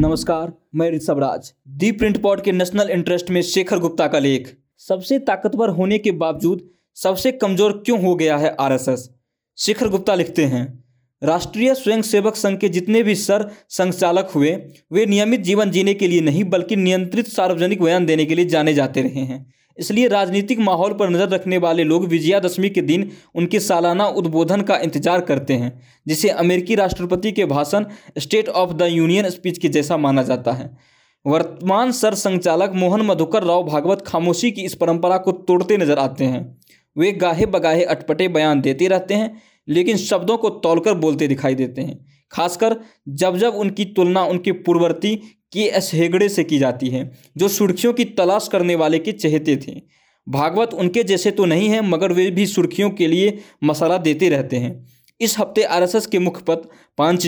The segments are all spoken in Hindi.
नमस्कार, मैं Rishabh Raj the print pod के नेशनल इंटरेस्ट में शेखर गुप्ता का लेख। सबसे ताकतवर होने के बावजूद सबसे कमज़ोर क्यों हो गया है आरएसएस? शेखर गुप्ता लिखते हैं, राष्ट्रीय स्वयंसेवक संघ के जितने भी सर संचालक हुए, वे नियमित जीवन जीने के लिए नहीं, बल्कि नियंत्रित सार्वजनिक बयान देने के लिए जाने जाते रहे हैं। इसलिए राजनीतिक माहौल पर नज़र रखने वाले लोग विजयादशमी के दिन उनके सालाना उद्बोधन का इंतज़ार करते हैं, जिसे अमेरिकी राष्ट्रपति के भाषण state of the union speech के जैसा माना जाता है। वर्तमान सर संचालक मोहन मधुकर राव भागवत खामोशी की इस परंपरा को तोड़ते नज़र आते हैं। वे गाहे बगाहे अटपटे बयान देते रहते हैं, लेकिन शब्दों को तौलकर बोलते दिखाई देते हैं। खासकर जब जब उनकी तुलना उनके पूर्ववर्ती के एस हेगड़े से की जाती है, जो सुर्खियों की तलाश करने वाले के चहेते थे। भागवत उनके जैसे तो नहीं हैं, मगर वे भी सुर्खियों के लिए मसाला देते रहते हैं। इस हफ़्ते आरएसएस के मुखपत्र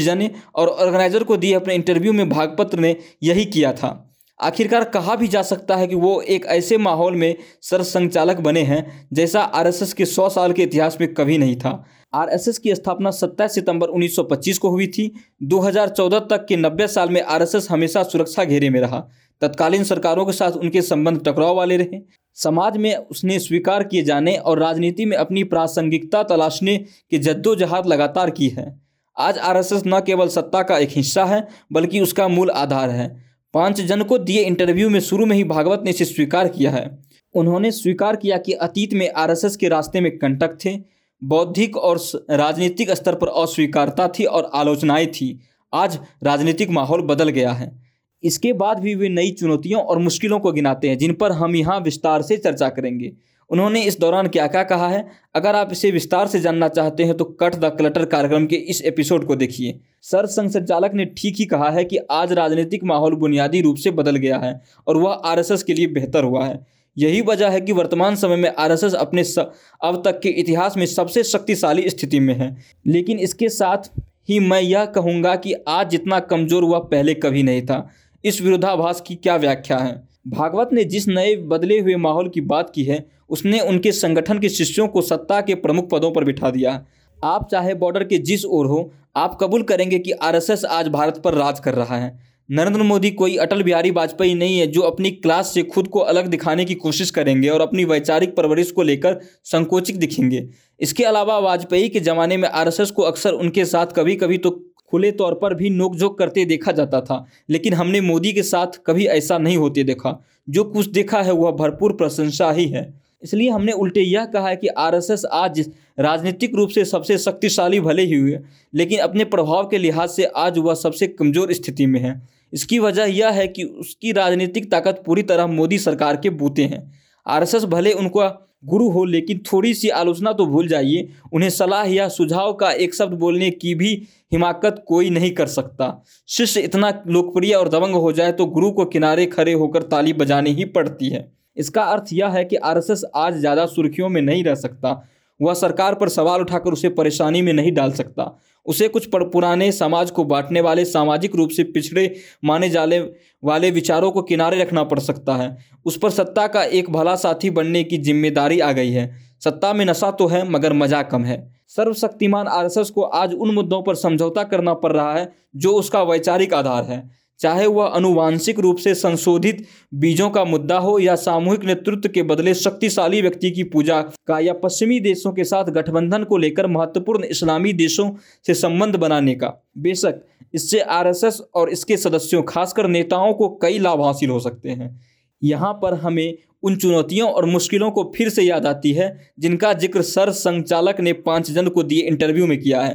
जने और ऑर्गेनाइजर को दिए अपने इंटरव्यू में भागपत्र ने यही किया था। आखिरकार कहा भी जा सकता है कि वो एक ऐसे माहौल में सरसंचालक बने हैं, जैसा आरएसएस के सौ साल के इतिहास में कभी नहीं था। आरएसएस की स्थापना 27 सितंबर 1925 को हुई थी। 2014 तक के 90 साल में आरएसएस हमेशा सुरक्षा घेरे में रहा। तत्कालीन सरकारों के साथ उनके संबंध टकराव वाले रहे। समाज में उसने स्वीकार किए जाने और राजनीति में अपनी प्रासंगिकता तलाशने की जद्दोजहद लगातार की है। आज आरएसएस न केवल सत्ता का एक हिस्सा है, बल्कि उसका मूल आधार है। पाँच जन को दिए इंटरव्यू में शुरू में ही भागवत ने इसे स्वीकार किया है। उन्होंने स्वीकार किया कि अतीत में आरएसएस के रास्ते में कंटक थे, बौद्धिक और राजनीतिक स्तर पर अस्वीकारता थी और आलोचनाएँ थी। आज राजनीतिक माहौल बदल गया है। इसके बाद भी वे नई चुनौतियों और मुश्किलों को गिनाते हैं, जिन पर हम यहाँ विस्तार से चर्चा करेंगे। उन्होंने इस दौरान क्या क्या कहा है? अगर आप इसे विस्तार से जानना चाहते हैं तो कट द क्लटर कार्यक्रम के इस एपिसोड को देखिए। सर संघ संचालक ने ठीक ही कहा है कि आज राजनीतिक माहौल बुनियादी रूप से बदल गया है और वह आरएसएस के लिए बेहतर हुआ है। यही वजह है कि वर्तमान समय में आरएसएस अपने स, अब तक के इतिहास में सबसे शक्तिशाली स्थिति में है। लेकिन इसके साथ ही मैं यह कहूँगा कि आज जितना कमज़ोर हुआ पहले कभी नहीं था। इस विरोधाभास की क्या व्याख्या है? भागवत ने जिस नए बदले हुए माहौल की बात की है, उसने उनके संगठन के शिष्यों को सत्ता के प्रमुख पदों पर बिठा दिया। आप चाहे बॉर्डर के जिस ओर हो, आप कबूल करेंगे कि आरएसएस आज भारत पर राज कर रहा है। नरेंद्र मोदी कोई अटल बिहारी वाजपेयी नहीं है, जो अपनी क्लास से खुद को अलग दिखाने की कोशिश करेंगे और अपनी वैचारिक परवरिश को लेकर संकोचित दिखेंगे। इसके अलावा वाजपेयी के ज़माने में आरएसएस को अक्सर उनके साथ कभी कभी तो खुले तौर पर भी नोकझोंक करते देखा जाता था, लेकिन हमने मोदी के साथ कभी ऐसा नहीं होते देखा। जो कुछ देखा है वह भरपूर प्रशंसा ही है। इसलिए हमने उल्टे यह कहा है कि आरएसएस आज राजनीतिक रूप से सबसे शक्तिशाली भले ही हुए, लेकिन अपने प्रभाव के लिहाज से आज वह सबसे कमज़ोर स्थिति में है। इसकी वजह यह है कि उसकी राजनीतिक ताकत पूरी तरह मोदी सरकार के बूते हैं। आरएसएस भले उनका गुरु हो, लेकिन थोड़ी सी आलोचना तो भूल जाइए। उन्हें सलाह या सुझाव का एक शब्द बोलने की भी हिमाकत कोई नहीं कर सकता। शिष्य इतना लोकप्रिय और दबंग हो जाए तो गुरु को किनारे खड़े होकर ताली बजानी ही पड़ती है। इसका अर्थ यह है कि आरएसएस आज ज़्यादा सुर्खियों में नहीं रह सकता। वह सरकार पर सवाल उठाकर उसे परेशानी में नहीं डाल सकता। उसे कुछ पुराने समाज को बांटने वाले, सामाजिक रूप से पिछड़े माने जाने वाले विचारों को किनारे रखना पड़ सकता है। उस पर सत्ता का एक भला साथी बनने की ज़िम्मेदारी आ गई है। सत्ता में नशा तो है, मगर मज़ा कम है। सर्वशक्तिमान आरएसएस को आज उन मुद्दों पर समझौता करना पड़ रहा है, जो उसका वैचारिक आधार है। चाहे वह अनुवांशिक रूप से संशोधित बीजों का मुद्दा हो या सामूहिक नेतृत्व के बदले शक्तिशाली व्यक्ति की पूजा का या पश्चिमी देशों के साथ गठबंधन को लेकर महत्वपूर्ण इस्लामी देशों से संबंध बनाने का। बेशक, इससे आरएसएस और इसके सदस्यों, खासकर नेताओं को कई लाभ हासिल हो सकते हैं। यहाँ पर हमें उन चुनौतियों और मुश्किलों को फिर से याद आती है, जिनका ज़िक्र सर संचालक ने पाँच जन को दिए इंटरव्यू में किया है।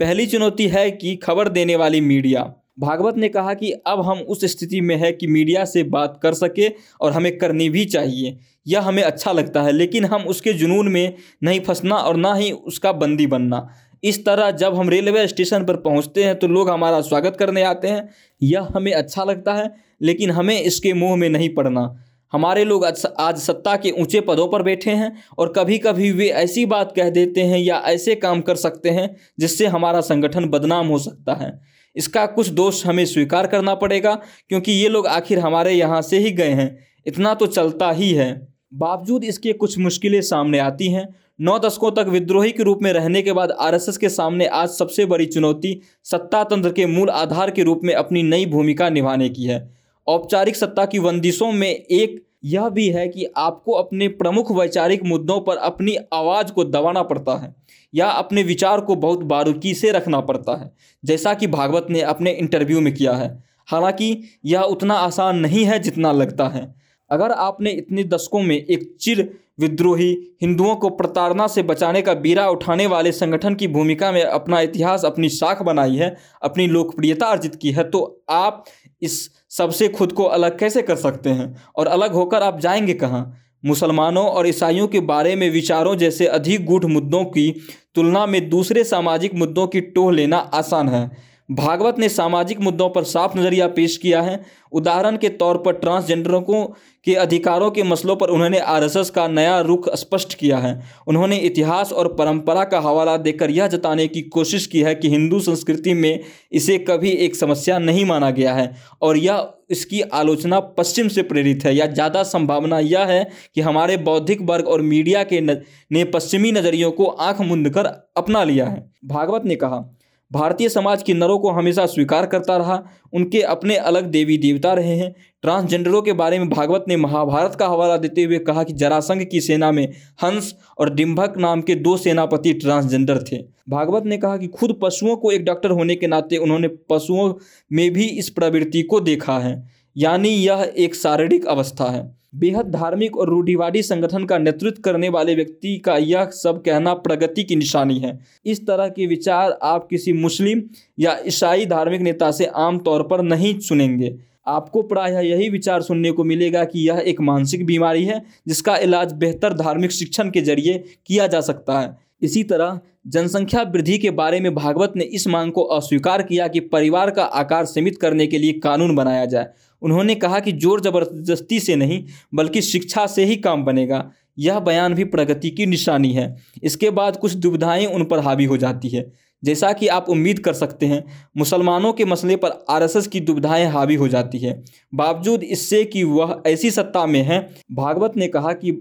पहली चुनौती है कि खबर देने वाली मीडिया। भागवत ने कहा कि अब हम उस स्थिति में है कि मीडिया से बात कर सके और हमें करनी भी चाहिए। यह हमें अच्छा लगता है, लेकिन हम उसके जुनून में नहीं फंसना और ना ही उसका बंदी बनना। इस तरह जब हम रेलवे स्टेशन पर पहुँचते हैं तो लोग हमारा स्वागत करने आते हैं। यह हमें अच्छा लगता है, लेकिन हमें इसके मुँह में नहीं पड़ना। हमारे लोग आज सत्ता के ऊँचे पदों पर बैठे हैं और कभी कभी वे ऐसी बात कह देते हैं या ऐसे काम कर सकते हैं जिससे हमारा संगठन बदनाम हो सकता है। इसका कुछ दोष हमें स्वीकार करना पड़ेगा, क्योंकि ये लोग आखिर हमारे यहाँ से ही गए हैं। इतना तो चलता ही है। बावजूद इसके कुछ मुश्किलें सामने आती हैं। नौ दशकों तक विद्रोही के रूप में रहने के बाद आरएसएस के सामने आज सबसे बड़ी चुनौती सत्ता तंत्र के मूल आधार के रूप में अपनी नई भूमिका निभाने की है। औपचारिक सत्ता की बंदिशों में एक यह भी है कि आपको अपने प्रमुख वैचारिक मुद्दों पर अपनी आवाज़ को दबाना पड़ता है या अपने विचार को बहुत बारीकी से रखना पड़ता है, जैसा कि भागवत ने अपने इंटरव्यू में किया है। हालाँकि यह उतना आसान नहीं है जितना लगता है। अगर आपने इतने दशकों में एक चिर विद्रोही हिंदुओं को प्रताड़ना से बचाने का बीरा उठाने वाले संगठन की भूमिका में अपना इतिहास, अपनी साख बनाई है, अपनी लोकप्रियता अर्जित की है तो आप इस सबसे खुद को अलग कैसे कर सकते हैं? और अलग होकर आप जाएँगे कहाँ? मुसलमानों और ईसाइयों के बारे में विचारों जैसे अधिक गूढ़ मुद्दों की तुलना में दूसरे सामाजिक मुद्दों की टोह लेना आसान है। भागवत ने सामाजिक मुद्दों पर साफ़ नज़रिया पेश किया है। उदाहरण के तौर पर ट्रांसजेंडरों को के अधिकारों के मसलों पर उन्होंने आरएसएस का नया रुख स्पष्ट किया है। उन्होंने इतिहास और परंपरा का हवाला देकर यह जताने की कोशिश की है कि हिंदू संस्कृति में इसे कभी एक समस्या नहीं माना गया है और यह इसकी आलोचना पश्चिम से प्रेरित है। या ज़्यादा संभावना यह है कि हमारे बौद्धिक वर्ग और मीडिया के न, ने पश्चिमी नज़रियों को आँख मुंद कर अपना लिया है। भागवत ने कहा भारतीय समाज की नरों को हमेशा स्वीकार करता रहा। उनके अपने अलग देवी देवता रहे हैं। ट्रांसजेंडरों के बारे में भागवत ने महाभारत का हवाला देते हुए कहा कि जरासंघ की सेना में हंस और डिम्भक नाम के दो सेनापति ट्रांसजेंडर थे। भागवत ने कहा कि खुद पशुओं को एक डॉक्टर होने के नाते उन्होंने पशुओं में भी इस प्रवृत्ति को देखा है। यानी यह एक शारीरिक अवस्था है। बेहद धार्मिक और रूढ़िवादी संगठन का नेतृत्व करने वाले व्यक्ति का यह सब कहना प्रगति की निशानी है। इस तरह के विचार आप किसी मुस्लिम या ईसाई धार्मिक नेता से आमतौर पर नहीं सुनेंगे। आपको प्रायः यही विचार सुनने को मिलेगा कि यह एक मानसिक बीमारी है, जिसका इलाज बेहतर धार्मिक शिक्षण के ज़रिए किया जा सकता है। इसी तरह जनसंख्या वृद्धि के बारे में भागवत ने इस मांग को अस्वीकार किया कि परिवार का आकार सीमित करने के लिए कानून बनाया जाए। उन्होंने कहा कि ज़ोर ज़बरदस्ती से नहीं, बल्कि शिक्षा से ही काम बनेगा। यह बयान भी प्रगति की निशानी है। इसके बाद कुछ दुविधाएँ उन पर हावी हो जाती है। जैसा कि आप उम्मीद कर सकते हैं, मुसलमानों के मसले पर आरएसएस की दुविधाएँ हावी हो जाती है। बावजूद इससे कि वह ऐसी सत्ता में है, भागवत ने कहा कि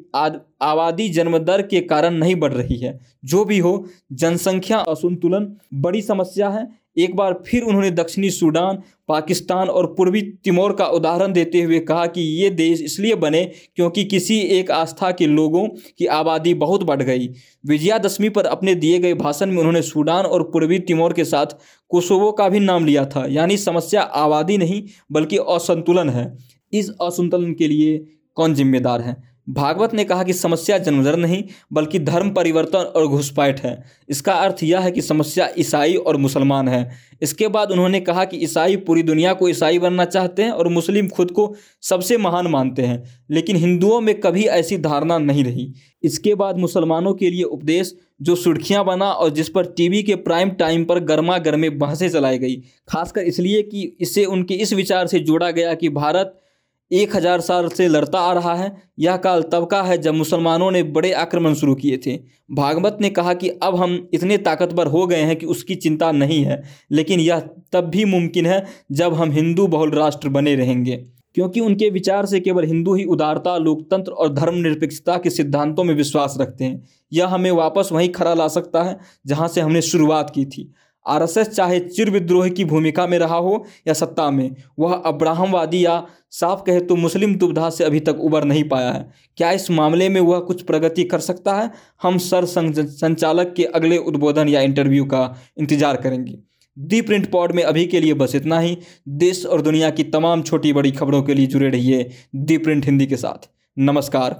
आबादी जन्मदर के कारण नहीं बढ़ रही है। जो भी हो, जनसंख्या असंतुलन बड़ी समस्या है। एक बार फिर उन्होंने दक्षिणी सूडान, पाकिस्तान और पूर्वी तिमोर का उदाहरण देते हुए कहा कि ये देश इसलिए बने क्योंकि किसी एक आस्था के लोगों की आबादी बहुत बढ़ गई। विजयादशमी पर अपने दिए गए भाषण में उन्होंने सूडान और पूर्वी तिमोर के साथ कोसोवो का भी नाम लिया था। यानी समस्या आबादी नहीं, बल्कि असंतुलन है। इस असंतुलन के लिए कौन जिम्मेदार है? भागवत ने कहा कि समस्या जन्मदर नहीं, बल्कि धर्म परिवर्तन और घुसपैठ है। इसका अर्थ यह है कि समस्या ईसाई और मुसलमान है। इसके बाद उन्होंने कहा कि ईसाई पूरी दुनिया को ईसाई बनना चाहते हैं और मुस्लिम खुद को सबसे महान मानते हैं, लेकिन हिंदुओं में कभी ऐसी धारणा नहीं रही। इसके बाद मुसलमानों के लिए उपदेश, जो सुर्खियाँ बना और जिस पर टीवी के प्राइम टाइम पर गर्मा गर्मे बहसें चलाई गई। खासकर इसलिए कि इससे उनके इस विचार से जोड़ा गया कि भारत एक हज़ार साल से लड़ता आ रहा है। यह काल तब का है जब मुसलमानों ने बड़े आक्रमण शुरू किए थे। भागवत ने कहा कि अब हम इतने ताकतवर हो गए हैं कि उसकी चिंता नहीं है, लेकिन यह तब भी मुमकिन है जब हम हिंदू बहुल राष्ट्र बने रहेंगे। क्योंकि उनके विचार से केवल हिंदू ही उदारता, लोकतंत्र और धर्मनिरपेक्षता के सिद्धांतों में विश्वास रखते हैं। यह हमें वापस वहीं खड़ा ला सकता है जहाँ से हमने शुरुआत की थी। आरएसएस चाहे चिर विद्रोह की भूमिका में रहा हो या सत्ता में, वह अब्राहमवादी या साफ़ कहे तो मुस्लिम दुविधा से अभी तक उबर नहीं पाया है। क्या इस मामले में वह कुछ प्रगति कर सकता है? हम सर संचालक के अगले उद्बोधन या इंटरव्यू का इंतज़ार करेंगे। दी प्रिंट पॉड में अभी के लिए बस इतना ही। देश और दुनिया की तमाम छोटी बड़ी खबरों के लिए जुड़े रहिए दी प्रिंट हिंदी के साथ। नमस्कार।